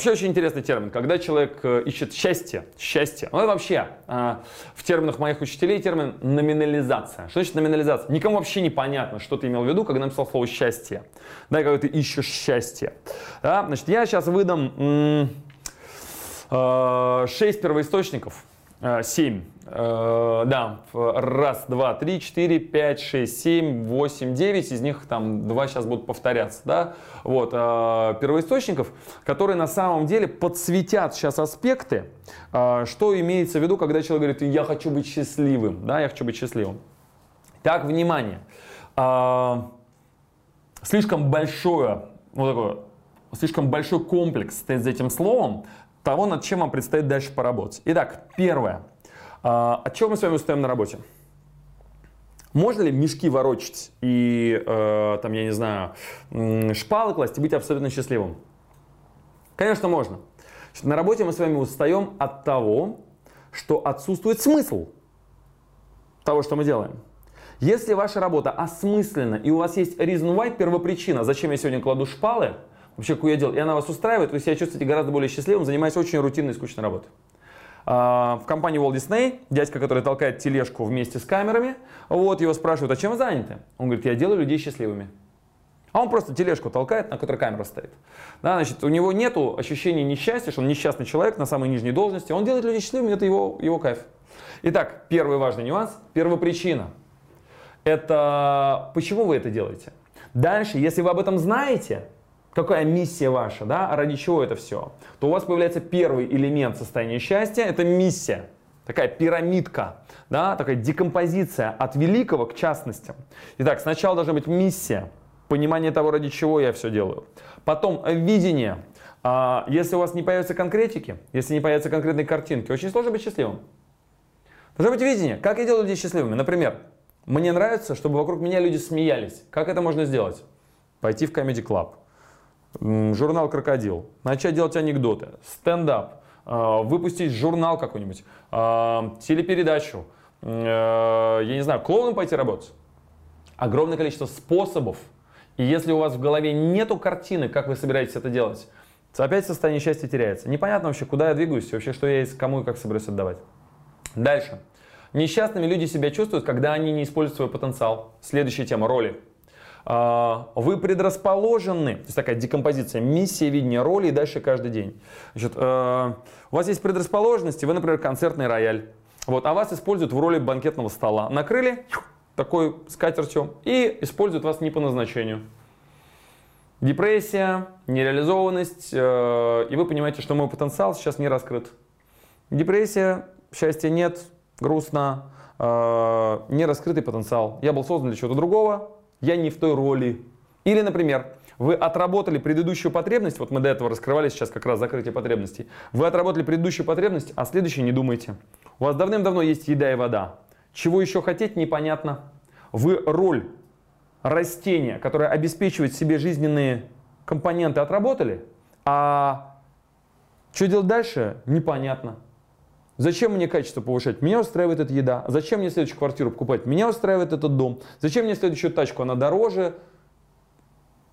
Вообще очень интересный термин. Когда человек э, ищет счастье, счастье, ну это вообще э, в терминах моих учителей термин номинализация. Что значит номинализация? Никому вообще не понятно, что ты имел в виду, когда написал слово счастье. Да, когда ты ищешь счастье. Да? Значит, я сейчас выдам м- э, 6 первоисточников, 7 Э, да, раз, два, три, четыре, пять, шесть, семь, восемь, девять. Из них там два сейчас будут повторяться, да. Вот, э, первоисточников, которые на самом деле подсветят сейчас аспекты, э, что имеется в виду, когда человек говорит, я хочу быть счастливым, да, я хочу быть счастливым. Так, внимание. Э, слишком большое, вот такое, слишком большой комплекс стоит за этим словом того, над чем вам предстоит дальше поработать. Итак, первое – а, от чего мы с вами устаем на работе? Можно ли мешки ворочать и, э, там, я не знаю, шпалы класть и быть абсолютно счастливым? Конечно, можно. На работе мы с вами устаем от того, что отсутствует смысл того, что мы делаем. Если ваша работа осмысленна и у вас есть reason why, первопричина, зачем я сегодня кладу шпалы, вообще какую я делаю, и она вас устраивает, вы себя чувствуете гораздо более счастливым, занимаясь очень рутинной и скучной работой. А, в компании Walt Disney, дядька, который толкает тележку вместе с камерами, вот его спрашивают, а чем вы заняты? Он говорит, я делаю людей счастливыми. А он просто тележку толкает, на которой камера стоит. Да, значит, у него нет ощущения несчастья, что он несчастный человек на самой нижней должности. Он делает людей счастливыми, это его, его кайф. Итак, первый важный нюанс, первопричина. Это почему вы это делаете? Дальше, если вы об этом знаете, какая миссия ваша, да, ради чего это все, то у вас появляется первый элемент состояния счастья, это миссия. Такая пирамидка, да, такая декомпозиция от великого к частностям. Итак, сначала должна быть миссия, понимание того, ради чего я все делаю. Потом видение. А, если у вас не появится конкретики, если не появятся конкретные картинки, очень сложно быть счастливым. Должно быть видение. Как я делаю людей счастливыми? Например, мне нравится, чтобы вокруг меня люди смеялись. Как это можно сделать? Пойти в Comedy Club журнал «Крокодил», начать делать анекдоты, стендап, а, выпустить журнал какой-нибудь, а, телепередачу, а, я не знаю, клоуном пойти работать. Огромное количество способов. И если у вас в голове нету картины, как вы собираетесь это делать, то опять состояние счастья теряется. Непонятно вообще, куда я двигаюсь, вообще, что я есть, кому и как собираюсь отдавать. Дальше. Несчастными люди себя чувствуют, когда они не используют свой потенциал. Следующая тема – роли. А, вы предрасположены, то есть такая декомпозиция, миссия, видение роли и дальше каждый день. Значит, э, у вас есть предрасположенности, вы, например, концертный рояль, вот, а вас используют в роли банкетного стола. Накрыли такой скатертью и используют вас не по назначению. Депрессия, нереализованность, э, и вы понимаете, что мой потенциал сейчас не раскрыт. Депрессия, счастья нет, грустно, э, не раскрытый потенциал. Я был создан для чего-то другого, я не в той роли. Или, например, вы отработали предыдущую потребность, вот мы до этого раскрывали сейчас как раз закрытие потребностей. Вы отработали предыдущую потребность, а следующей не думайте. У вас давным-давно есть еда и вода. Чего еще хотеть, непонятно. Вы роль растения, которое обеспечивает себе жизненные компоненты, отработали, а что делать дальше, непонятно. Зачем мне качество повышать? Меня устраивает эта еда. Зачем мне следующую квартиру покупать? Меня устраивает этот дом. Зачем мне следующую тачку? Она дороже,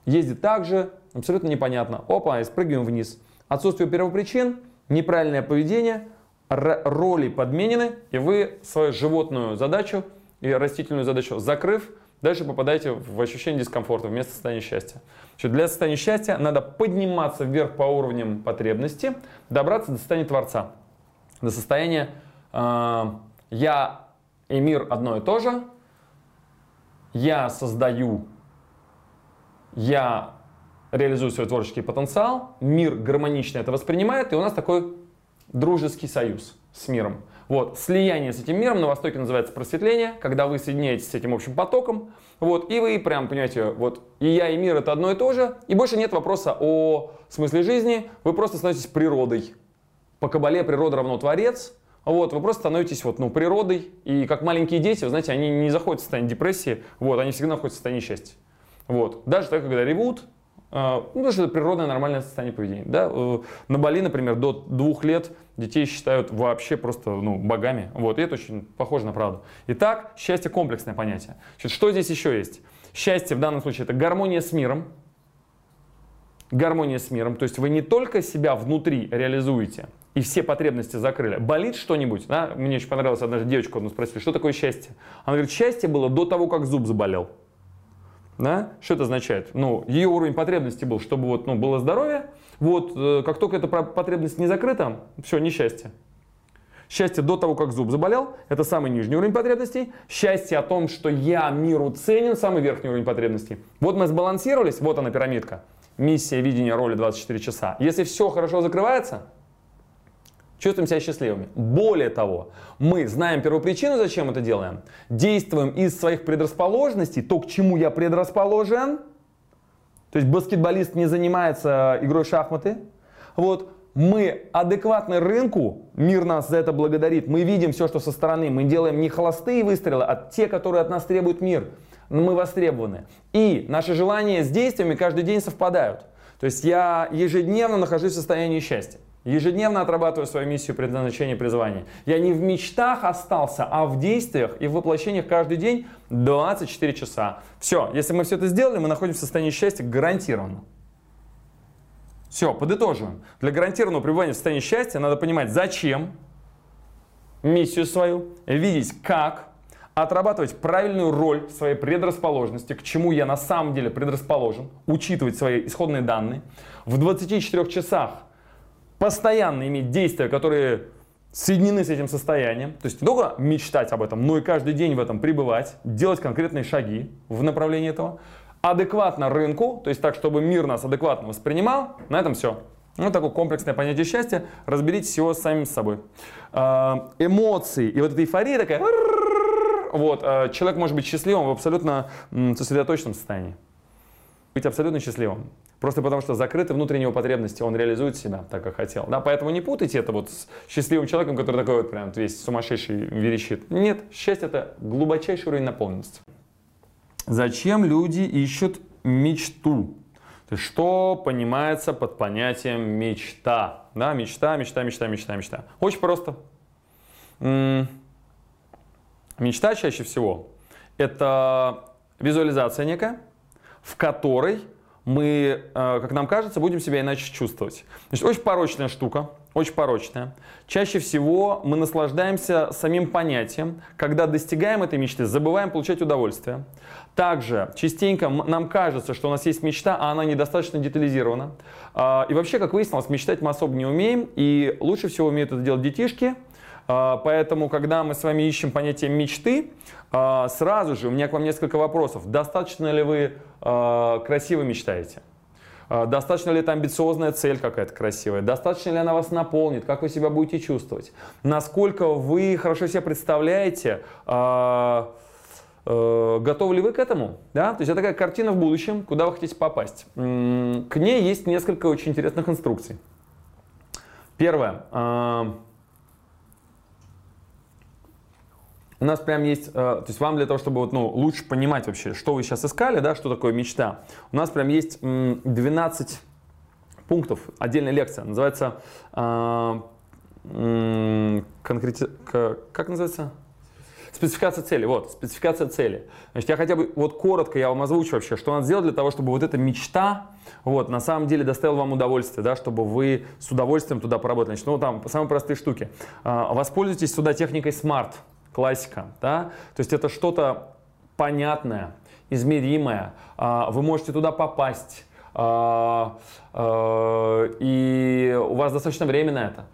ездит так же. Абсолютно непонятно. Опа, и спрыгиваем вниз. Отсутствие первопричин, неправильное поведение, роли подменены, и вы свою животную задачу и растительную задачу закрыв, дальше попадаете в ощущение дискомфорта вместо состояния счастья. Значит, для состояния счастья надо подниматься вверх по уровням потребности, добраться до состояния Творца до состояния э, я и мир одно и то же, я создаю, я реализую свой творческий потенциал, мир гармонично это воспринимает, и у нас такой дружеский союз с миром. Вот, слияние с этим миром на Востоке называется просветление, когда вы соединяетесь с этим общим потоком, вот, и вы прям понимаете, вот, и я, и мир это одно и то же, и больше нет вопроса о смысле жизни, вы просто становитесь природой, по кабале природа равно творец, вот, вы просто становитесь вот, ну, природой, и как маленькие дети, вы знаете, они не заходят в состояние депрессии, вот, они всегда находятся в состоянии счастья. Вот. Даже тогда, когда ревут, А, ну, потому что это природное нормальное состояние поведения. Да? Э, на Бали, например, до двух лет детей считают вообще просто ну, богами. Вот. И это очень похоже на правду. Итак, счастье комплексное понятие. Значит, что здесь еще есть? Счастье в данном случае это гармония с миром. Гармония с миром. То есть вы не только себя внутри реализуете, и все потребности закрыли. Болит что-нибудь? Да? Мне очень понравилась одна девочка, одну спросили, что такое счастье? Она говорит, счастье было до того, как зуб заболел. Да? Что это означает? Ну, ее уровень потребности был, чтобы вот, ну, было здоровье. Вот, э, как только эта потребность не закрыта, все, несчастье. Счастье до того, как зуб заболел, это самый нижний уровень потребностей. Счастье о том, что я миру ценен, самый верхний уровень потребностей. Вот мы сбалансировались, вот она пирамидка. Миссия, видение, роли 24 часа. Если все хорошо закрывается, чувствуем себя счастливыми. Более того, мы знаем первопричину, зачем это делаем, действуем из своих предрасположенностей, то, к чему я предрасположен. То есть баскетболист не занимается игрой в шахматы. Вот, мы адекватны рынку, мир нас за это благодарит, мы видим все, что со стороны, мы делаем не холостые выстрелы, а те, которые от нас требует мир. Мы востребованы. И наши желания с действиями каждый день совпадают. То есть я ежедневно нахожусь в состоянии счастья. Ежедневно отрабатываю свою миссию предназначения призвания. Я не в мечтах остался, а в действиях и в воплощениях каждый день 24 часа. Все, если мы все это сделали, мы находимся в состоянии счастья гарантированно. Все, подытоживаем. Для гарантированного пребывания в состоянии счастья надо понимать, зачем миссию свою, видеть как, отрабатывать правильную роль своей предрасположенности, к чему я на самом деле предрасположен, учитывать свои исходные данные, в 24 часах постоянно иметь действия, которые соединены с этим состоянием, то есть не только мечтать об этом, но и каждый день в этом пребывать, делать конкретные шаги в направлении этого, адекватно рынку, то есть так, чтобы мир нас адекватно воспринимал, на этом все. Ну, такое комплексное понятие счастья. Разберитесь его сами с собой. А, эмоции и вот эта эйфория такая, вот, а, человек может быть счастливым в абсолютно сосредоточенном состоянии. Быть абсолютно счастливым. Просто потому что закрыты внутренние потребности, он реализует себя так, как хотел. Да, поэтому не путайте это вот с счастливым человеком, который такой вот прям весь сумасшедший верещит. Нет, счастье это глубочайший уровень наполненности. Зачем люди ищут мечту? Что понимается под понятием мечта? Да, мечта, мечта, мечта, мечта, мечта. Очень просто. Мечта чаще всего это визуализация некая, в которой мы, э, как нам кажется, будем себя иначе чувствовать. Значит, очень порочная штука, очень порочная. Чаще всего мы наслаждаемся самим понятием, когда достигаем этой мечты, забываем получать удовольствие. Также частенько нам кажется, что у нас есть мечта, а она недостаточно детализирована. А, и вообще, как выяснилось, мечтать мы особо не умеем, и лучше всего умеют это делать детишки, Поэтому, когда мы с вами ищем понятие мечты, а, сразу же у меня к вам несколько вопросов. Достаточно ли вы э, красиво мечтаете? Достаточно ли это амбициозная цель какая-то красивая? Достаточно ли она вас наполнит? Как вы себя будете чувствовать? Насколько вы хорошо себе представляете? Э, готовы ли вы к этому? Да? То есть это такая картина в будущем, куда вы хотите попасть. К ней есть несколько очень интересных инструкций. Первое. Э, у нас прям есть, э, то есть вам для того, чтобы вот, ну, лучше понимать вообще, что вы сейчас искали, да, что такое мечта, у нас прям есть 12 пунктов, отдельная лекция, называется э, конкрети... как называется? Спецификация цели, вот, спецификация цели. Значит, я хотя бы, вот коротко я вам озвучу вообще, что надо сделать для того, чтобы вот эта мечта, вот, на самом деле доставила вам удовольствие, да, чтобы вы с удовольствием туда поработали. Значит, ну, там, самые простые штуки. Э, воспользуйтесь сюда техникой SMART классика, да, то есть это что-то понятное, измеримое, а, вы можете туда попасть, а, а, и у вас достаточно времени на это.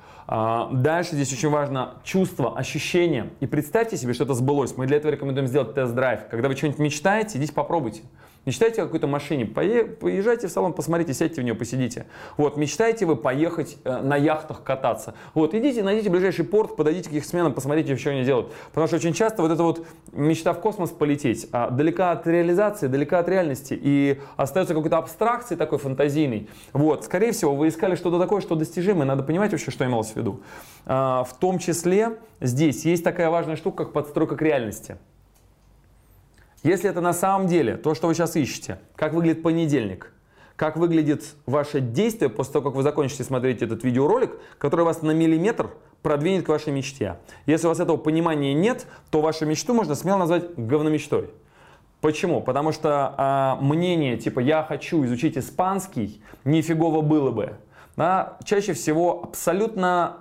Дальше здесь очень важно чувство, ощущение. И представьте себе, что это сбылось. Мы для этого рекомендуем сделать тест-драйв. Когда вы что-нибудь мечтаете, идите попробуйте. Мечтаете о какой-то машине, поезжайте в салон, посмотрите, сядьте в нее, посидите. Вот, мечтаете вы поехать э, на яхтах кататься. Вот, идите, найдите ближайший порт, подойдите к их сменам, посмотрите, что они делают. Потому что очень часто вот эта вот мечта в космос полететь, а, далека от реализации, далека от реальности, и остается какой-то абстракции такой фантазийной. Вот, скорее всего, вы искали что-то такое, что достижимое, надо понимать вообще, что имелось в виду. А, в том числе здесь есть такая важная штука, как подстройка к реальности. Если это на самом деле то, что вы сейчас ищете, как выглядит понедельник, как выглядит ваше действие после того, как вы закончите смотреть этот видеоролик, который вас на миллиметр продвинет к вашей мечте. Если у вас этого понимания нет, то вашу мечту можно смело назвать говномечтой. Почему? Потому что а, мнение типа «я хочу изучить испанский» нифигово было бы. Да? Чаще всего абсолютно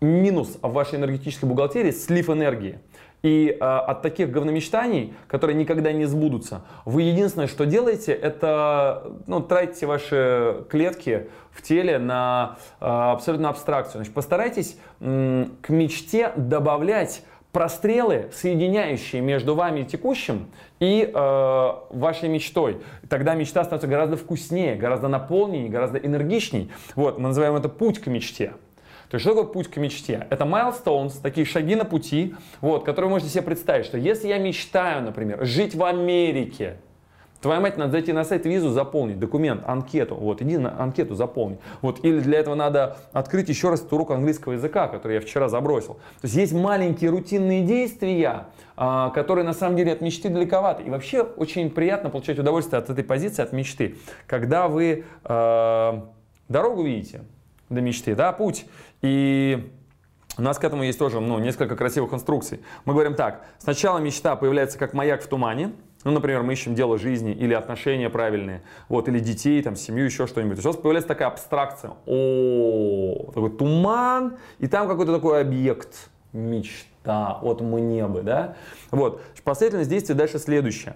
минус в вашей энергетической бухгалтерии – слив энергии. И э, от таких говномечтаний, которые никогда не сбудутся, вы единственное, что делаете, это ну, тратите ваши клетки в теле на э, абсолютно абстракцию. Значит, постарайтесь э, к мечте добавлять прострелы, соединяющие между вами текущим и э, вашей мечтой. Тогда мечта становится гораздо вкуснее, гораздо наполненнее, гораздо энергичней. Вот, мы называем это путь к мечте. То есть что такое путь к мечте? Это milestones, такие шаги на пути, вот, которые вы можете себе представить, что если я мечтаю, например, жить в Америке, Твоя мать, надо зайти на сайт визу, заполнить документ, анкету. Вот, иди на анкету заполни. Вот, или для этого надо открыть еще раз урок английского языка, который я вчера забросил. То есть есть маленькие рутинные действия, а, которые на самом деле от мечты далековаты. И вообще очень приятно получать удовольствие от этой позиции, от мечты. Когда вы э, дорогу видите до мечты, да, путь, и у нас к этому есть тоже ну, несколько красивых инструкций. Мы говорим так, сначала мечта появляется как маяк в тумане, ну, например, мы ищем дело жизни или отношения правильные, вот, или детей, там, семью, еще что-нибудь. У нас появляется такая абстракция. О, такой туман, и там какой-то такой объект, мечта, вот мне бы, да? Вот, последовательность действий дальше следующая.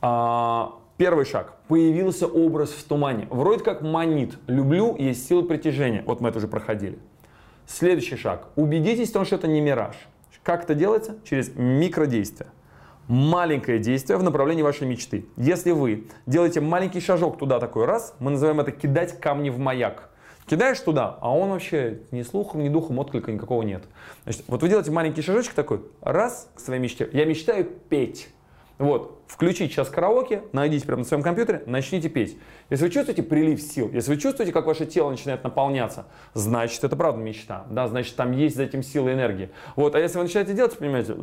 А, первый шаг. Появился образ в тумане. Вроде как манит. Люблю, есть сила притяжения. Вот мы это уже проходили. Следующий шаг. Убедитесь в том, что это не мираж. Как это делается? Через микродействия маленькое действие в направлении вашей мечты. Если вы делаете маленький шажок туда такой раз, мы называем это кидать камни в маяк. Кидаешь туда, а он вообще ни слухом, ни духом отклика никакого нет. Значит, вот вы делаете маленький шажочек такой, раз к своей мечте. Я мечтаю петь. Вот, включите сейчас караоке, найдите прямо на своем компьютере, начните петь. Если вы чувствуете прилив сил, если вы чувствуете, как ваше тело начинает наполняться, значит, это правда мечта. Да, значит, там есть за этим сила и энергия. Вот, а если вы начинаете делать, понимаете,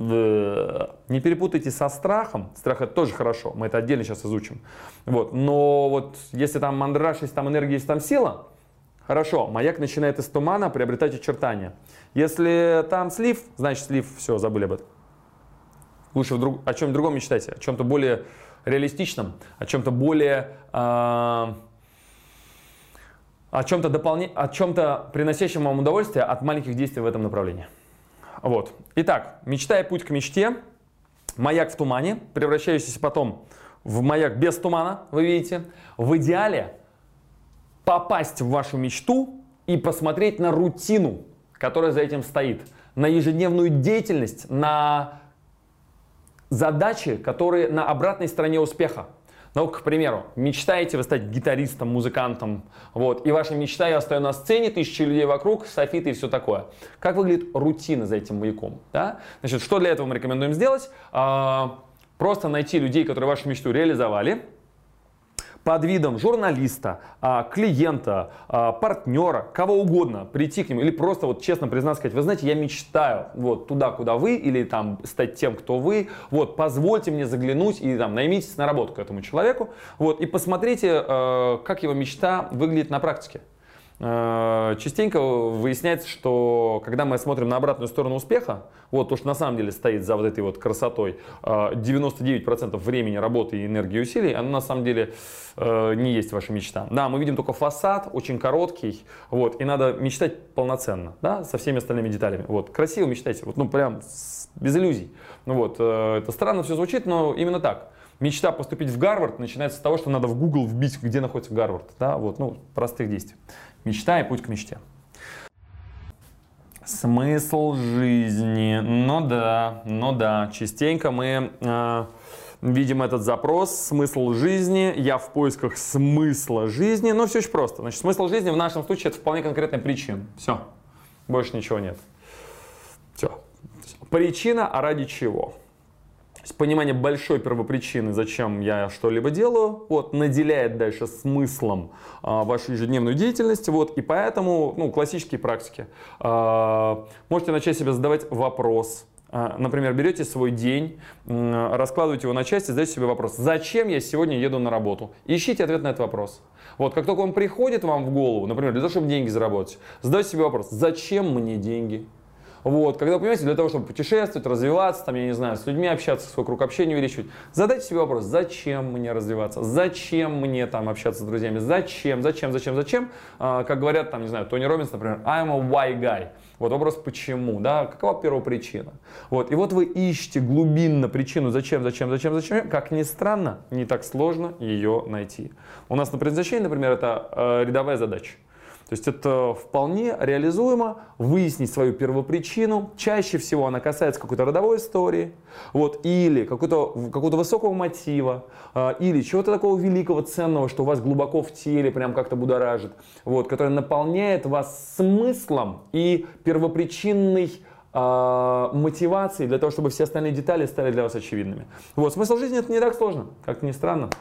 не перепутайте со страхом. Страх это тоже хорошо, мы это отдельно сейчас изучим. Вот, но вот если там мандраж, если там энергия, если там сила, Хорошо, маяк начинает из тумана приобретать очертания. Если там слив, значит слив, все, забыли об этом. Лучше вдруг, о чем-то другом мечтайте, о чем-то более реалистичном, о чем-то более... Э, о чем-то дополне... о чем-то приносящем вам удовольствие от маленьких действий в этом направлении. Вот. Итак, мечта и путь к мечте. Маяк в тумане, превращающийся потом в маяк без тумана, вы видите. В идеале попасть в вашу мечту и посмотреть на рутину, которая за этим стоит, на ежедневную деятельность, на задачи, которые на обратной стороне успеха. Ну, к примеру, мечтаете вы стать гитаристом, музыкантом, вот, и ваша мечта, я стою на сцене, тысячи людей вокруг, софиты и все такое. Как выглядит рутина за этим маяком? Да? Значит, что для этого мы рекомендуем сделать? А, просто найти людей, которые вашу мечту реализовали, под видом журналиста, а, клиента, а, партнера, кого угодно, прийти к нему или просто вот честно признаться, сказать, вы знаете, я мечтаю вот туда, куда вы, или там стать тем, кто вы, вот позвольте мне заглянуть и там наймитесь на работу к этому человеку, вот и посмотрите, э, как его мечта выглядит на практике. Э, частенько выясняется, что когда мы смотрим на обратную сторону успеха, вот то, что на самом деле стоит за вот этой вот красотой, 99% э, времени работы, энергии и усилий, оно на самом деле э, не есть ваша мечта. Да, мы видим только фасад, очень короткий, вот, и надо мечтать полноценно, да, со всеми остальными деталями. Вот, красиво мечтайте, вот, ну, прям без иллюзий. Ну, вот, это странно все звучит, но именно так. Мечта поступить в Гарвард начинается с того, что надо в Google вбить, где находится Гарвард. Да, вот, ну, простых действий. Мечта и путь к мечте. Смысл жизни. Ну да, ну да. Частенько мы э, видим этот запрос «Смысл жизни». Я в поисках смысла жизни. Но все очень просто. Значит, смысл жизни в нашем случае это вполне конкретная причина. Все. Больше ничего нет. Все. Причина, а ради чего? Понимание большой первопричины, зачем я что-либо делаю, вот, наделяет дальше смыслом а, вашу ежедневную деятельность, вот, и поэтому, ну, классические практики. А, можете начать себе задавать вопрос, А, например, берете свой день, раскладываете его на части, задаете себе вопрос, зачем я сегодня еду на работу? Ищите ответ на этот вопрос. Вот, как только он приходит вам в голову, например, для того, чтобы деньги заработать, задайте себе вопрос, зачем мне деньги? Вот, когда, понимаете, для того, чтобы путешествовать, развиваться, там, я не знаю, с людьми общаться, свой круг общения увеличивать, задайте себе вопрос, зачем мне развиваться, зачем мне там общаться с друзьями, зачем, зачем, зачем, зачем, а, как говорят, там, не знаю, Тони Робинс, например, I'm a why guy. Вот вопрос почему, да, какова первопричина. Вот, и вот вы ищете глубинно причину, зачем, зачем, зачем, зачем, как ни странно, не так сложно ее найти. У нас на предназначении, например, это э, рядовая задача. То есть это вполне реализуемо выяснить свою первопричину. Чаще всего она касается какой-то родовой истории, вот, или какого-то какого высокого мотива, э, или чего-то такого великого, ценного, что у вас глубоко в теле прям как-то будоражит, вот, которое наполняет вас смыслом и первопричинной э, мотивацией для того, чтобы все остальные детали стали для вас очевидными. Вот, смысл жизни это не так сложно, как ни странно.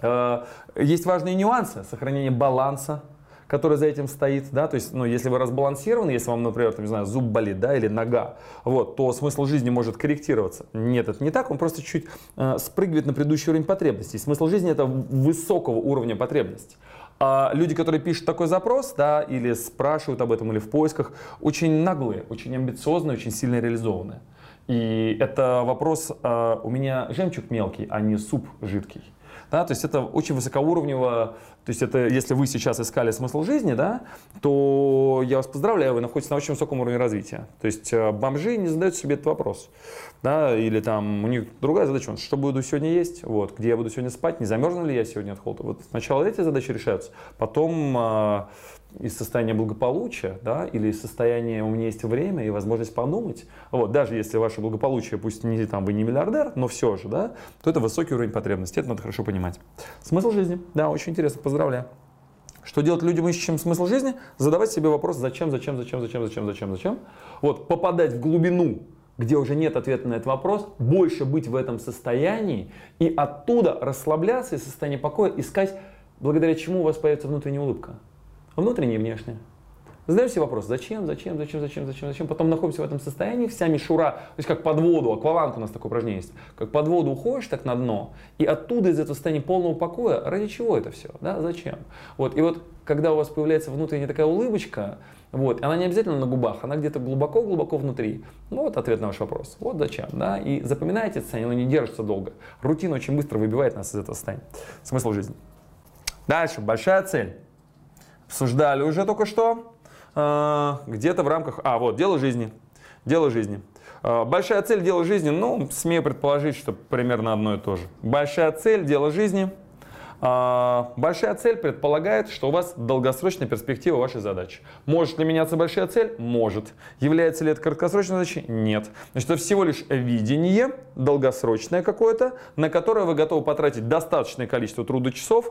Э, есть важные нюансы сохранения баланса, который за этим стоит, да, то есть, ну, если вы разбалансированы, если вам, например, там, не знаю, зуб болит, да, или нога, вот, то смысл жизни может корректироваться. Нет, это не так, он просто чуть э, спрыгивает на предыдущий уровень потребностей. Смысл жизни это высокого уровня потребностей. А люди, которые пишут такой запрос, да, или спрашивают об этом, или в поисках, очень наглые, очень амбициозные, очень сильно реализованные. И это вопрос, э, у меня жемчуг мелкий, а не суп жидкий. Да, то есть это очень высокоуровнево, то есть это если вы сейчас искали смысл жизни, да, то я вас поздравляю, вы находитесь на очень высоком уровне развития. То есть э, бомжи не задают себе этот вопрос. Да, или там у них другая задача, что буду сегодня есть, вот, где я буду сегодня спать, не замерзну ли я сегодня от холода. Вот сначала эти задачи решаются, потом э, из состояния благополучия, да, или из состояния у меня есть время и возможность подумать, вот, даже если ваше благополучие, пусть не, там, вы не миллиардер, но все же, да, то это высокий уровень потребностей, это надо хорошо понимать. Смысл жизни, да, очень интересно, поздравляю. Что делать людям, ищущим смысл жизни? Задавать себе вопрос, зачем, зачем, зачем, зачем, зачем, зачем, зачем. Вот, попадать в глубину, где уже нет ответа на этот вопрос, больше быть в этом состоянии и оттуда расслабляться из состояния покоя, искать, благодаря чему у вас появится внутренняя улыбка внутреннее и внешнее. Задаем себе вопрос, зачем, зачем, зачем, зачем, зачем, зачем. Потом находимся в этом состоянии, вся мишура, то есть как под воду, акваланг у нас такое упражнение есть, как под воду уходишь так на дно, и оттуда из этого состояния полного покоя, ради чего это все, да, зачем? Вот, и вот когда у вас появляется внутренняя такая улыбочка, вот, она не обязательно на губах, она где-то глубоко-глубоко внутри. Ну вот ответ на ваш вопрос. Вот зачем, да, и запоминайте это состояние, оно не держится долго. Рутина очень быстро выбивает нас из этого состояния. Смысл жизни. Дальше, большая цель обсуждали уже только что. А, где-то в рамках... А, вот, дело жизни. Дело жизни. А, большая цель, дело жизни, ну, смею предположить, что примерно одно и то же. Большая цель, дело жизни. А, большая цель предполагает, что у вас долгосрочная перспектива вашей задачи. Может ли меняться большая цель? Может. Является ли это краткосрочной задачей? Нет. Значит, это всего лишь видение, долгосрочное какое-то, на которое вы готовы потратить достаточное количество трудочасов.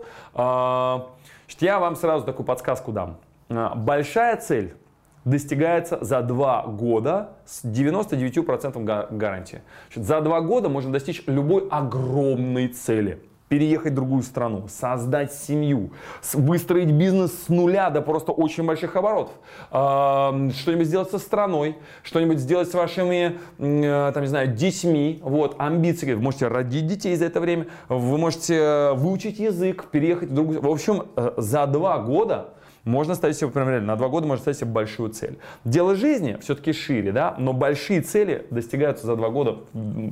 Значит, я вам сразу такую подсказку дам. А, большая цель достигается за два года с 99% гарантии. Значит, за два года можно достичь любой огромной цели переехать в другую страну, создать семью, выстроить бизнес с нуля до просто очень больших оборотов, что-нибудь сделать со страной, что-нибудь сделать с вашими, э, там, не знаю, детьми, вот, амбиции, вы можете родить детей за это время, вы можете э, выучить язык, переехать в другую, в общем, э, за два года можно ставить себе, например, на два года можно ставить себе большую цель. Дело жизни все-таки шире, да, но большие цели достигаются за два года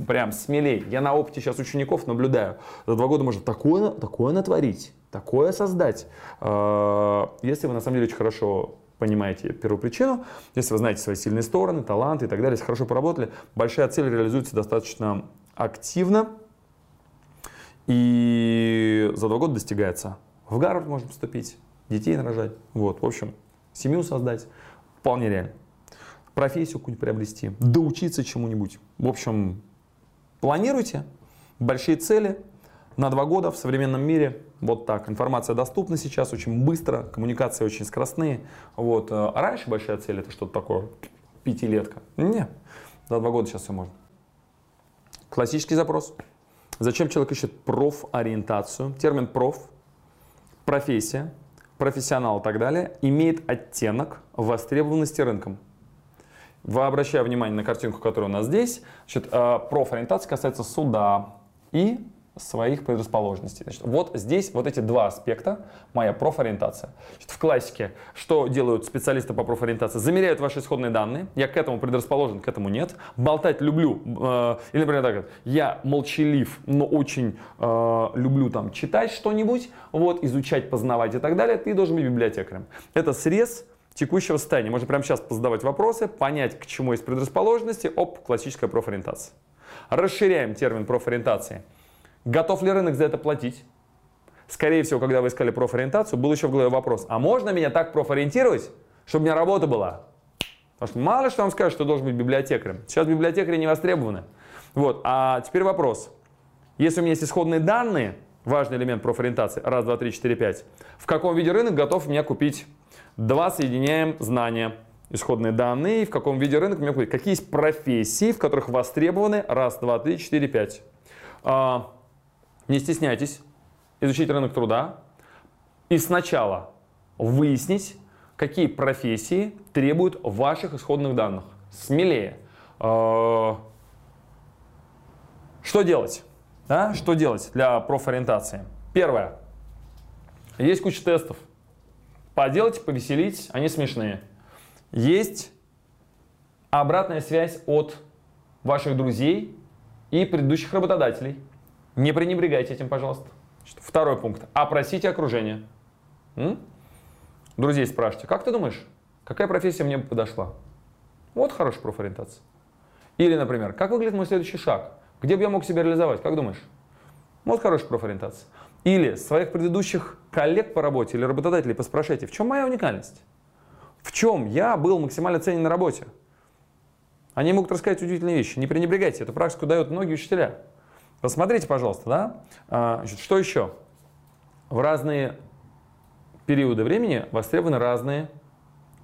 прям смелее. Я на опыте сейчас учеников наблюдаю. За два года можно такое, такое натворить, такое создать. А, если вы на самом деле очень хорошо понимаете первую причину, если вы знаете свои сильные стороны, таланты и так далее, если хорошо поработали, большая цель реализуется достаточно активно и за два года достигается. В Гарвард можно поступить, детей нарожать. Вот, в общем, семью создать вполне реально. Профессию какую-нибудь приобрести, доучиться чему-нибудь. В общем, планируйте большие цели на два года в современном мире. Вот так. Информация доступна сейчас очень быстро, коммуникации очень скоростные. Вот. А раньше большая цель это что-то такое, пятилетка. Нет, за два года сейчас все можно. Классический запрос. Зачем человек ищет профориентацию? Термин проф, профессия, профессионал и так далее, имеет оттенок востребованности рынком. обращаю внимание на картинку, которая у нас здесь. Значит, э, профориентация касается суда и своих предрасположенностей. Значит, вот здесь вот эти два аспекта, моя профориентация. Значит, в классике, что делают специалисты по профориентации? Замеряют ваши исходные данные, я к этому предрасположен, к этому нет. Болтать люблю, э, или, например, так, я молчалив, но очень э, люблю там читать что-нибудь, вот, изучать, познавать и так далее, ты должен быть библиотекарем. Это срез текущего состояния. Можно прямо сейчас задавать вопросы, понять, к чему есть предрасположенности, оп, классическая профориентация. Расширяем термин профориентации. Готов ли рынок за это платить? Скорее всего, когда вы искали профориентацию, был еще в голове вопрос, а можно меня так профориентировать, чтобы у меня работа была? Потому что мало что вам скажут, что должен быть библиотекарем. Сейчас библиотекари не востребованы. Вот. А теперь вопрос. Если у меня есть исходные данные, важный элемент профориентации, раз, два, три, четыре, пять, в каком виде рынок готов меня купить? Два, соединяем знания, исходные данные, в каком виде рынок меня купить? Какие есть профессии, в которых востребованы, раз, два, три, четыре, пять. Не стесняйтесь изучить рынок труда и сначала выяснить, какие профессии требуют ваших исходных данных. Смелее. А, что делать? Да? Что делать для профориентации? Первое. Есть куча тестов. Поделать, повеселить, они смешные. Есть обратная связь от ваших друзей и предыдущих работодателей. Не пренебрегайте этим, пожалуйста. Второй пункт. Опросите окружение. М? Друзей спрашивайте, как ты думаешь, какая профессия мне бы подошла? Вот хорошая профориентация. Или, например, как выглядит мой следующий шаг? Где бы я мог себя реализовать? Как думаешь? Вот хорошая профориентация. Или своих предыдущих коллег по работе или работодателей поспрашайте, в чем моя уникальность? В чем я был максимально ценен на работе? Они могут рассказать удивительные вещи. Не пренебрегайте. Эту практику дают многие учителя. Посмотрите, пожалуйста, да? А, значит, что еще? В разные периоды времени востребованы разные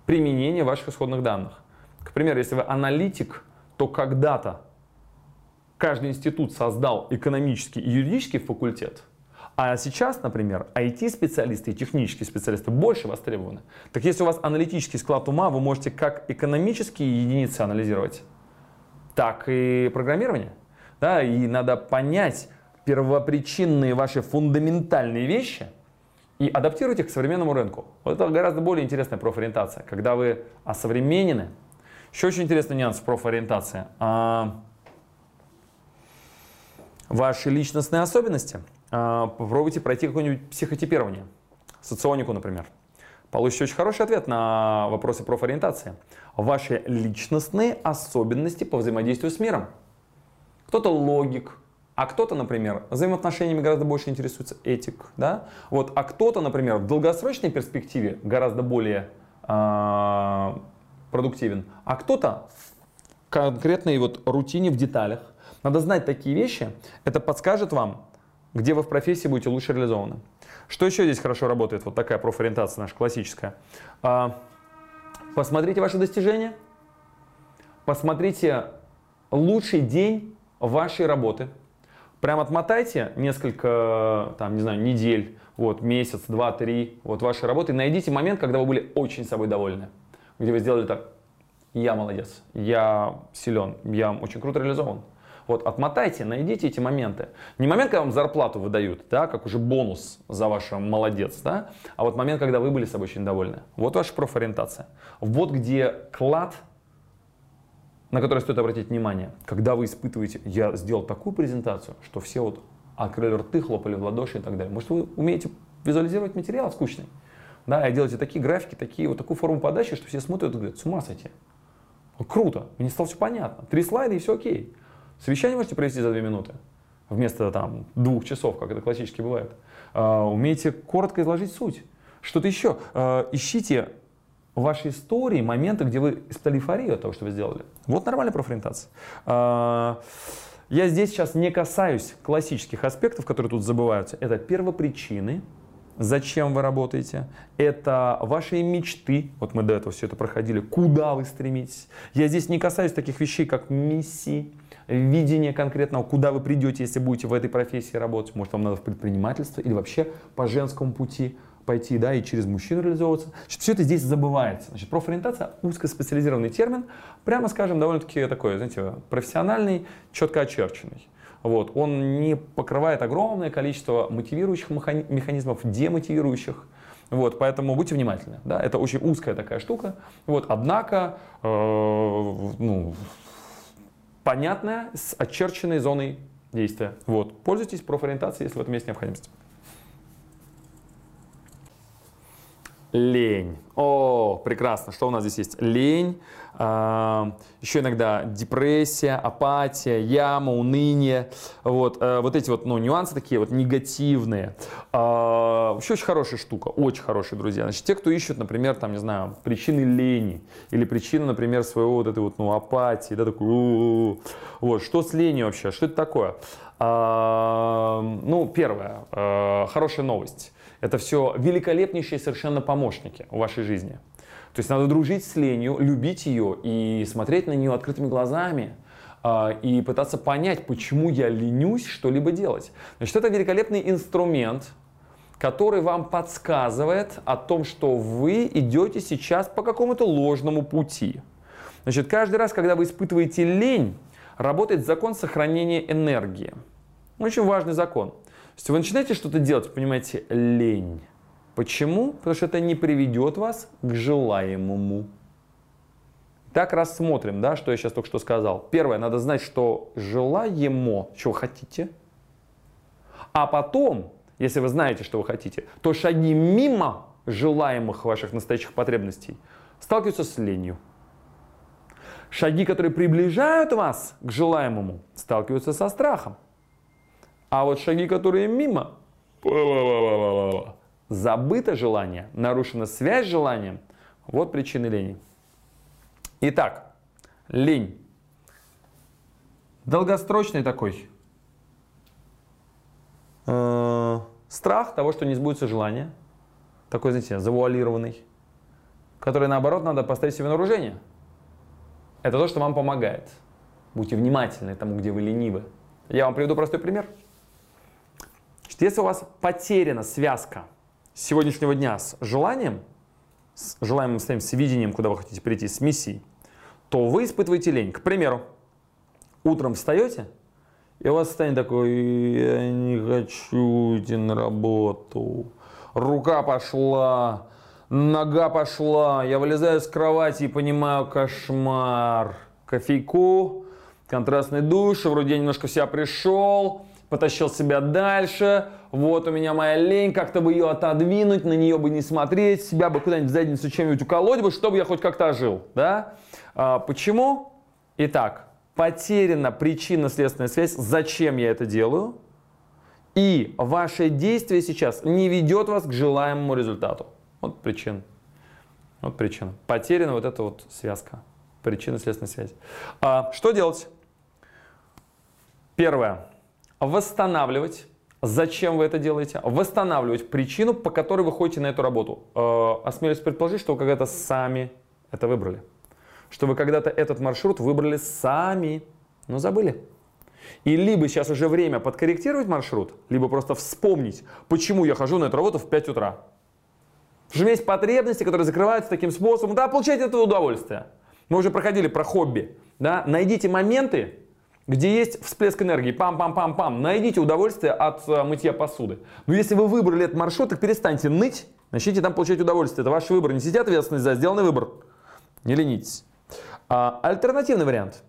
применения ваших исходных данных. К примеру, если вы аналитик, то когда-то каждый институт создал экономический и юридический факультет, а сейчас, например, IT-специалисты и технические специалисты больше востребованы. Так если у вас аналитический склад ума, вы можете как экономические единицы анализировать, так и программирование. Да, и надо понять первопричинные ваши фундаментальные вещи и адаптировать их к современному рынку. Вот это гораздо более интересная профориентация, когда вы осовременены. Еще очень интересный нюанс профориентации. А, ваши личностные особенности. А, попробуйте пройти какое-нибудь психотипирование. Соционику, например. Получите очень хороший ответ на вопросы профориентации. Ваши личностные особенности по взаимодействию с миром кто-то логик, а кто-то, например, взаимоотношениями гораздо больше интересуется этик, да? Вот, а кто-то, например, в долгосрочной перспективе гораздо более э, продуктивен, а кто-то в конкретной вот рутине в деталях. Надо знать такие вещи, это подскажет вам, где вы в профессии будете лучше реализованы. Что еще здесь хорошо работает, вот такая профориентация наша классическая. А, посмотрите ваши достижения, посмотрите лучший день вашей работы. Прям отмотайте несколько, там, не знаю, недель, вот, месяц, два, три, вот, вашей работы. Найдите момент, когда вы были очень собой довольны. Где вы сделали так, я молодец, я силен, я очень круто реализован. Вот, отмотайте, найдите эти моменты. Не момент, когда вам зарплату выдают, да, как уже бонус за ваш молодец, да, а вот момент, когда вы были собой очень довольны. Вот ваша профориентация. Вот где клад на который стоит обратить внимание, когда вы испытываете, я сделал такую презентацию, что все вот открыли рты, хлопали в ладоши и так далее. Может, вы умеете визуализировать материал скучный? Да, и делаете такие графики, такие, вот такую форму подачи, что все смотрят и говорят, с ума сойти. Круто, мне стало все понятно. Три слайда и все окей. Совещание можете провести за две минуты вместо там двух часов, как это классически бывает. Uh, умеете коротко изложить суть. Что-то еще. Uh, ищите в вашей истории моменты, где вы испытали эйфорию от того, что вы сделали. Вот нормальная профориентация. А, я здесь сейчас не касаюсь классических аспектов, которые тут забываются. Это первопричины, зачем вы работаете, это ваши мечты, вот мы до этого все это проходили, куда вы стремитесь. Я здесь не касаюсь таких вещей, как миссии, видение конкретного, куда вы придете, если будете в этой профессии работать. Может, вам надо в предпринимательство или вообще по женскому пути пойти, да, и через мужчину реализовываться. Значит, все это здесь забывается. Значит, профориентация – узкоспециализированный термин, прямо скажем, довольно-таки такой, знаете, профессиональный, четко очерченный. Вот. Он не покрывает огромное количество мотивирующих механизмов, демотивирующих. Вот, поэтому будьте внимательны. Да? Это очень узкая такая штука. Вот, однако, э, ну, понятная, с очерченной зоной действия. Вот. Пользуйтесь профориентацией, если в этом есть необходимость. Лень. О, прекрасно. Что у нас здесь есть? Лень, э, еще иногда депрессия, апатия, яма, уныние. Вот, э, вот эти вот ну, нюансы такие вот негативные. Э, вообще очень хорошая штука, очень хорошие друзья. Значит, те, кто ищут, например, там, не знаю, причины лени или причины, например, своего вот этой вот, ну, апатии, да, такой, вот, что с ленью вообще, что это такое? Э, ну, первое, э, хорошая новость это все великолепнейшие совершенно помощники в вашей жизни. То есть надо дружить с ленью, любить ее и смотреть на нее открытыми глазами а, и пытаться понять, почему я ленюсь что-либо делать. Значит, это великолепный инструмент, который вам подсказывает о том, что вы идете сейчас по какому-то ложному пути. Значит, каждый раз, когда вы испытываете лень, работает закон сохранения энергии. Очень важный закон есть вы начинаете что-то делать, понимаете, лень. Почему? Потому что это не приведет вас к желаемому. Так рассмотрим, да, что я сейчас только что сказал. Первое, надо знать, что желаемо, чего хотите. А потом, если вы знаете, что вы хотите, то шаги мимо желаемых ваших настоящих потребностей сталкиваются с ленью. Шаги, которые приближают вас к желаемому, сталкиваются со страхом. А вот шаги, которые мимо, забыто желание, нарушена связь с желанием, вот причины лени. Итак, лень. Долгосрочный такой. Э, страх того, что не сбудется желание. Такой, знаете, завуалированный. Который, наоборот, надо поставить себе на вооружение. Это то, что вам помогает. Будьте внимательны тому, где вы ленивы. Я вам приведу простой пример. Если у вас потеряна связка сегодняшнего дня с желанием, с желаемым своим с видением, куда вы хотите прийти, с миссией, то вы испытываете лень. К примеру, утром встаете, и у вас станет такой, я не хочу идти на работу, рука пошла, нога пошла, я вылезаю с кровати и понимаю, кошмар. Кофейку, контрастный душ, вроде я немножко в себя пришел, потащил себя дальше, вот у меня моя лень, как-то бы ее отодвинуть, на нее бы не смотреть, себя бы куда-нибудь в задницу чем-нибудь уколоть бы, чтобы я хоть как-то ожил, да? А, почему? Итак, потеряна причинно-следственная связь, зачем я это делаю, и ваше действие сейчас не ведет вас к желаемому результату. Вот причина. Вот причина. Потеряна вот эта вот связка. Причинно-следственная связь. А, что делать? Первое восстанавливать Зачем вы это делаете? Восстанавливать причину, по которой вы ходите на эту работу. Э, осмелюсь предположить, что вы когда-то сами это выбрали. Что вы когда-то этот маршрут выбрали сами, но забыли. И либо сейчас уже время подкорректировать маршрут, либо просто вспомнить, почему я хожу на эту работу в 5 утра. Потому что есть потребности, которые закрываются таким способом. Да, получайте это удовольствие. Мы уже проходили про хобби. Да? Найдите моменты, где есть всплеск энергии, пам-пам-пам-пам, найдите удовольствие от э, мытья посуды. Но если вы выбрали этот маршрут, так перестаньте ныть, начните там получать удовольствие. Это ваш выбор. Несите ответственность за сделанный выбор. Не ленитесь. А, альтернативный вариант.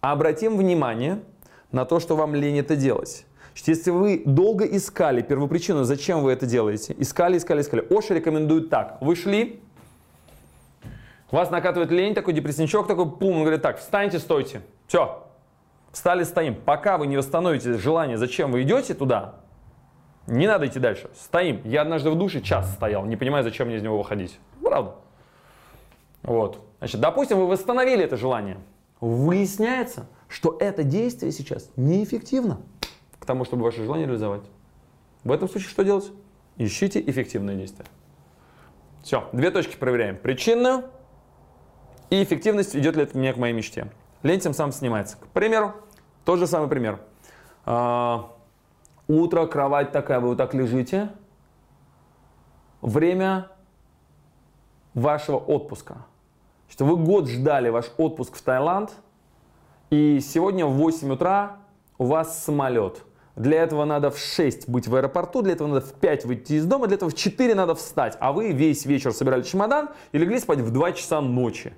Обратим внимание на то, что вам лень это делать. Если вы долго искали первопричину, зачем вы это делаете, искали, искали, искали. Оша рекомендует так. Вы шли, вас накатывает лень, такой депрессничок, такой пум, он говорит, так, встаньте, стойте. Все, Встали, стоим. Пока вы не восстановите желание, зачем вы идете туда, не надо идти дальше. Стоим. Я однажды в душе час стоял, не понимаю, зачем мне из него выходить. Правда. Вот. Значит, допустим, вы восстановили это желание. Выясняется, что это действие сейчас неэффективно к тому, чтобы ваше желание реализовать. В этом случае что делать? Ищите эффективное действие. Все, две точки проверяем. Причинную и эффективность, идет ли это меня к моей мечте лень тем самым снимается. К примеру, тот же самый пример. А, утро, кровать такая, вы вот так лежите. время вашего отпуска. Что вы год ждали ваш отпуск в Таиланд, и сегодня в 8 утра у вас самолет. Для этого надо в 6 быть в аэропорту, для этого надо в 5 выйти из дома, для этого в 4 надо встать. А вы весь вечер собирали чемодан и легли спать в 2 часа ночи.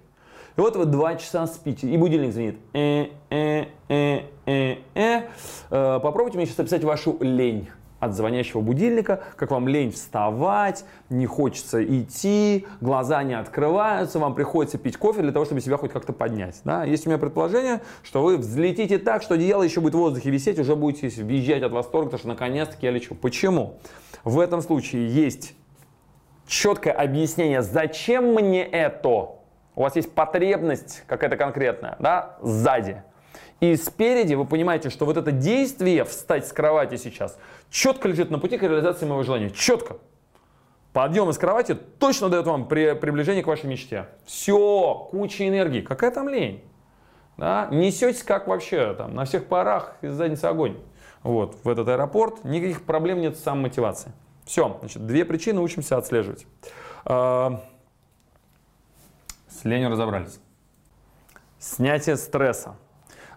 И вот вы 2 часа спите, и будильник звонит. Э, э, э, э, э. Э, попробуйте мне сейчас описать вашу лень от звонящего будильника, как вам лень вставать, не хочется идти, глаза не открываются, вам приходится пить кофе для того, чтобы себя хоть как-то поднять. Да? Есть у меня предположение, что вы взлетите так, что одеяло еще будет в воздухе висеть, уже будете въезжать от восторга, потому что наконец-таки я лечу. Почему? В этом случае есть четкое объяснение, зачем мне это. У вас есть потребность какая-то конкретная, да, сзади. И спереди вы понимаете, что вот это действие встать с кровати сейчас четко лежит на пути к реализации моего желания. Четко. Подъем из кровати точно дает вам при, приближение к вашей мечте. Все, куча энергии. Какая там лень? Да? Несетесь как вообще, там, на всех парах из задницы огонь. Вот, в этот аэропорт никаких проблем нет с самомотивацией. Все, значит, две причины учимся отслеживать. С ленью разобрались. Снятие стресса.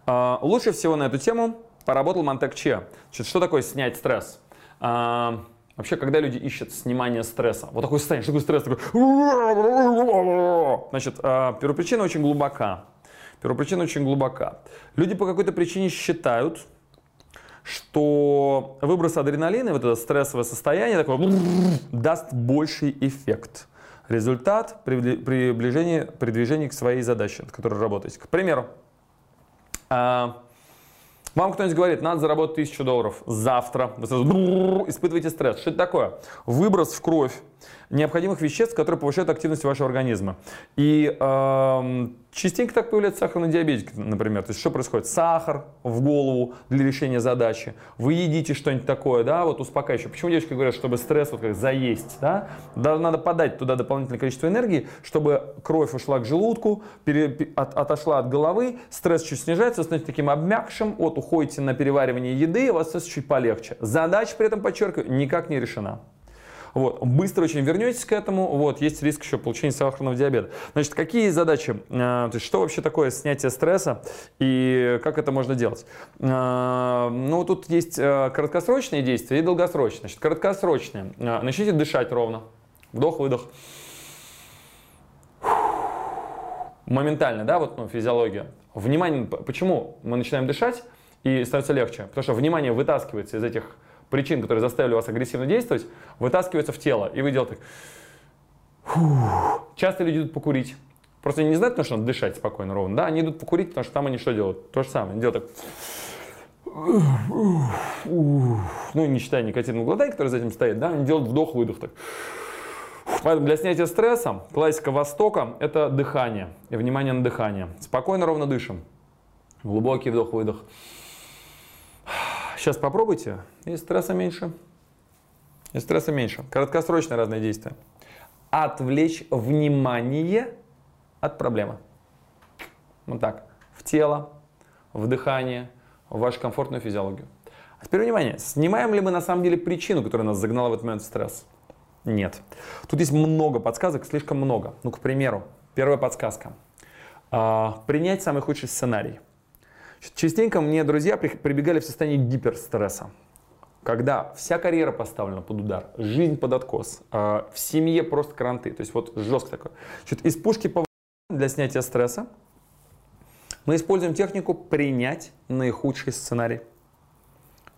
А, лучше всего на эту тему поработал Монтек Че. Значит, что такое снять стресс? А, вообще, когда люди ищут снимание стресса, вот такой состояние, что такое стресс? Такой... Значит, а, первопричина очень глубока. Первопричина очень глубока. Люди по какой-то причине считают, что выброс адреналина, вот это стрессовое состояние, такое, даст больший эффект. Результат при приближении, при движении к своей задаче, над которой работаете. К примеру, а, вам кто-нибудь говорит, надо заработать тысячу долларов завтра. Вы сразу испытываете стресс. Что это такое? Выброс в кровь необходимых веществ, которые повышают активность вашего организма. И э, частенько так появляется сахарный диабетик, например. То есть что происходит? Сахар в голову для решения задачи. Вы едите что-нибудь такое, да, вот успокаивающее. Почему девочки говорят, чтобы стресс вот как заесть, да? да надо подать туда дополнительное количество энергии, чтобы кровь ушла к желудку, пере, от, отошла от головы, стресс чуть снижается, становится таким обмякшим, вот уходите на переваривание еды, у вас стресс чуть полегче. Задача при этом, подчеркиваю, никак не решена. Вот. Быстро очень вернетесь к этому, вот. есть риск еще получения сахарного диабета. Значит, какие задачи, э, то есть что вообще такое снятие стресса и как это можно делать? Э, ну, тут есть э, краткосрочные действия и долгосрочные. Значит, краткосрочные. Начните дышать ровно. Вдох-выдох. Моментально, да, вот ну, физиология. Внимание, почему мы начинаем дышать и становится легче? Потому что внимание вытаскивается из этих причин, которые заставили вас агрессивно действовать, вытаскивается в тело. И вы делаете так. Часто люди идут покурить. Просто они не знают, потому что надо дышать спокойно, ровно. Да, они идут покурить, потому что там они что делают? То же самое. Они делают так. Ну, не считая никотиновых глотай, которые за этим стоят, да, они делают вдох-выдох так. Поэтому для снятия стресса классика Востока – это дыхание и внимание на дыхание. Спокойно, ровно дышим. Глубокий вдох-выдох. Сейчас попробуйте, и стресса меньше. И стресса меньше. Краткосрочные разные действия. Отвлечь внимание от проблемы. Вот так. В тело, в дыхание, в вашу комфортную физиологию. А теперь внимание, снимаем ли мы на самом деле причину, которая нас загнала в этот момент в стресс? Нет. Тут есть много подсказок, слишком много. Ну, к примеру, первая подсказка. А, принять самый худший сценарий. Частенько мне друзья прибегали в состоянии гиперстресса, когда вся карьера поставлена под удар, жизнь под откос, а, в семье просто кранты, то есть вот жестко такое. Значит, из пушки по для снятия стресса мы используем технику принять наихудший сценарий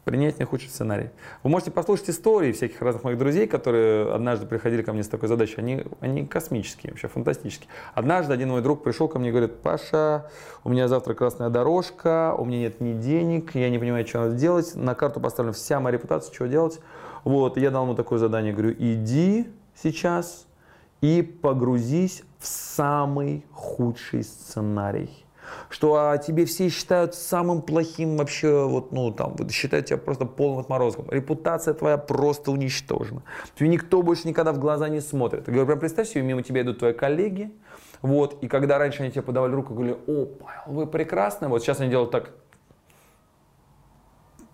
принять наихудший сценарий. Вы можете послушать истории всяких разных моих друзей, которые однажды приходили ко мне с такой задачей. Они, они космические, вообще фантастические. Однажды один мой друг пришел ко мне и говорит, Паша, у меня завтра красная дорожка, у меня нет ни денег, я не понимаю, что надо делать, на карту поставлена вся моя репутация, что делать. Вот, я дал ему такое задание, говорю, иди сейчас и погрузись в самый худший сценарий что о тебе все считают самым плохим вообще, вот, ну, там, считают тебя просто полным отморозком. Репутация твоя просто уничтожена. Тебе никто больше никогда в глаза не смотрит. Я говорю, прям представь себе, мимо тебя идут твои коллеги, вот, и когда раньше они тебе подавали руку, говорили, о, Павел, вы прекрасны, вот сейчас они делают так,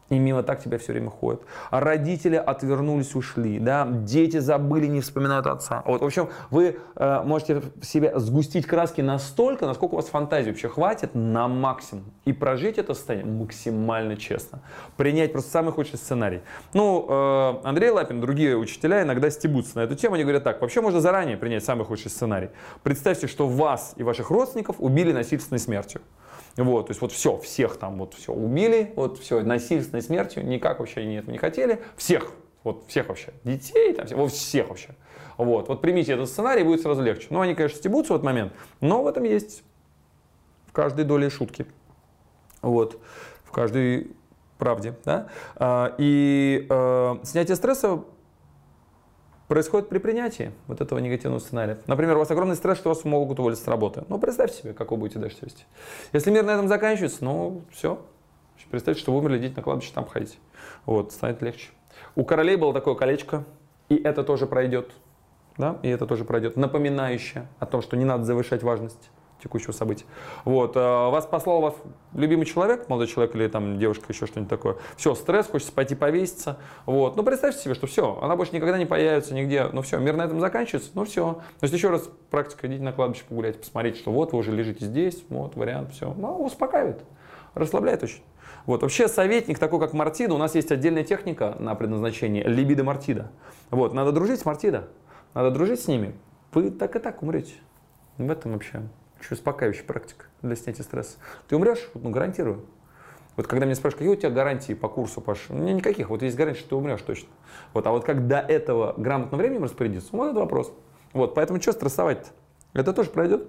и мимо так тебя все время ходят. А родители отвернулись, ушли, да, дети забыли, не вспоминают отца. Вот, в общем, вы э, можете себе сгустить краски настолько, насколько у вас фантазии вообще хватит на максимум. И прожить это состояние максимально честно. Принять просто самый худший сценарий. Ну, э, Андрей Лапин, другие учителя иногда стебутся на эту тему. Они говорят так, вообще можно заранее принять самый худший сценарий. Представьте, что вас и ваших родственников убили насильственной смертью. Вот, то есть вот все, всех там вот все убили, вот все, насильственной смертью, никак вообще они этого не хотели. Всех, вот всех вообще, детей, там, вот всех вообще. Вот, вот примите этот сценарий, будет сразу легче. Ну, они, конечно, стебутся в этот момент, но в этом есть в каждой доле шутки. Вот, в каждой правде, да. А, и э, снятие стресса происходит при принятии вот этого негативного сценария. Например, у вас огромный стресс, что вас могут уволить с работы. Ну, представьте себе, как вы будете дальше вести. Если мир на этом заканчивается, ну, все. Представьте, что вы умерли, идите на кладбище, там ходите. Вот, станет легче. У королей было такое колечко, и это тоже пройдет. Да, и это тоже пройдет, напоминающее о том, что не надо завышать важность текущего события. Вот, э, вас послал вас любимый человек, молодой человек или там девушка, еще что-нибудь такое. Все, стресс, хочется пойти повеситься. Вот, ну представьте себе, что все, она больше никогда не появится нигде. Ну все, мир на этом заканчивается, ну все. То есть еще раз практика, идите на кладбище погулять, посмотреть, что вот вы уже лежите здесь, вот вариант, все. Ну, успокаивает, расслабляет очень. Вот. Вообще советник такой, как Мартида, у нас есть отдельная техника на предназначение, либидо Мартида. Вот. Надо дружить с Мартида, надо дружить с ними. Вы так и так умрете. В этом вообще очень успокаивающая практика для снятия стресса. Ты умрешь, ну, гарантирую. Вот когда меня спрашивают, какие у тебя гарантии по курсу, Паш? У меня никаких. Вот есть гарантия, что ты умрешь точно. Вот, а вот как до этого грамотно временем распорядиться, вот это вопрос. Вот, поэтому что стрессовать-то? Это тоже пройдет.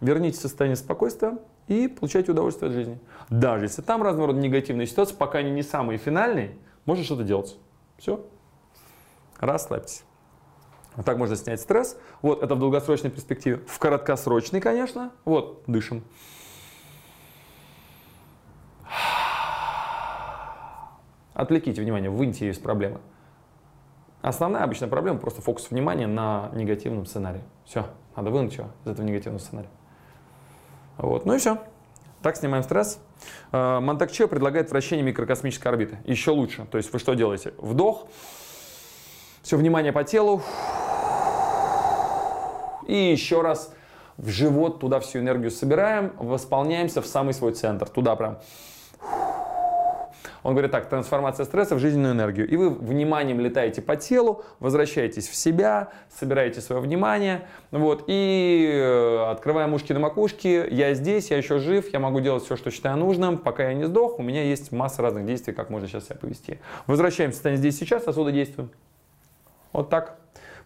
Верните состояние спокойствия и получайте удовольствие от жизни. Даже если там разного рода негативные ситуации, пока они не самые финальные, можно что-то делать. Все. Расслабьтесь. Вот так можно снять стресс. Вот, это в долгосрочной перспективе. В короткосрочной, конечно. Вот, дышим. Отвлеките внимание, выньте ее из проблемы. Основная обычная проблема просто фокус внимания на негативном сценарии. Все, надо вынуть его из этого негативного сценария. Вот, ну и все. Так снимаем стресс. Э, Монтакче предлагает вращение микрокосмической орбиты. Еще лучше. То есть вы что делаете? Вдох, все внимание по телу, и еще раз в живот туда всю энергию собираем, восполняемся в самый свой центр. Туда прям. Он говорит так, трансформация стресса в жизненную энергию. И вы вниманием летаете по телу, возвращаетесь в себя, собираете свое внимание. Вот, и э, открываем ушки на макушке. Я здесь, я еще жив, я могу делать все, что считаю нужным. Пока я не сдох, у меня есть масса разных действий, как можно сейчас себя повести. Возвращаемся в здесь сейчас, отсюда действуем. Вот так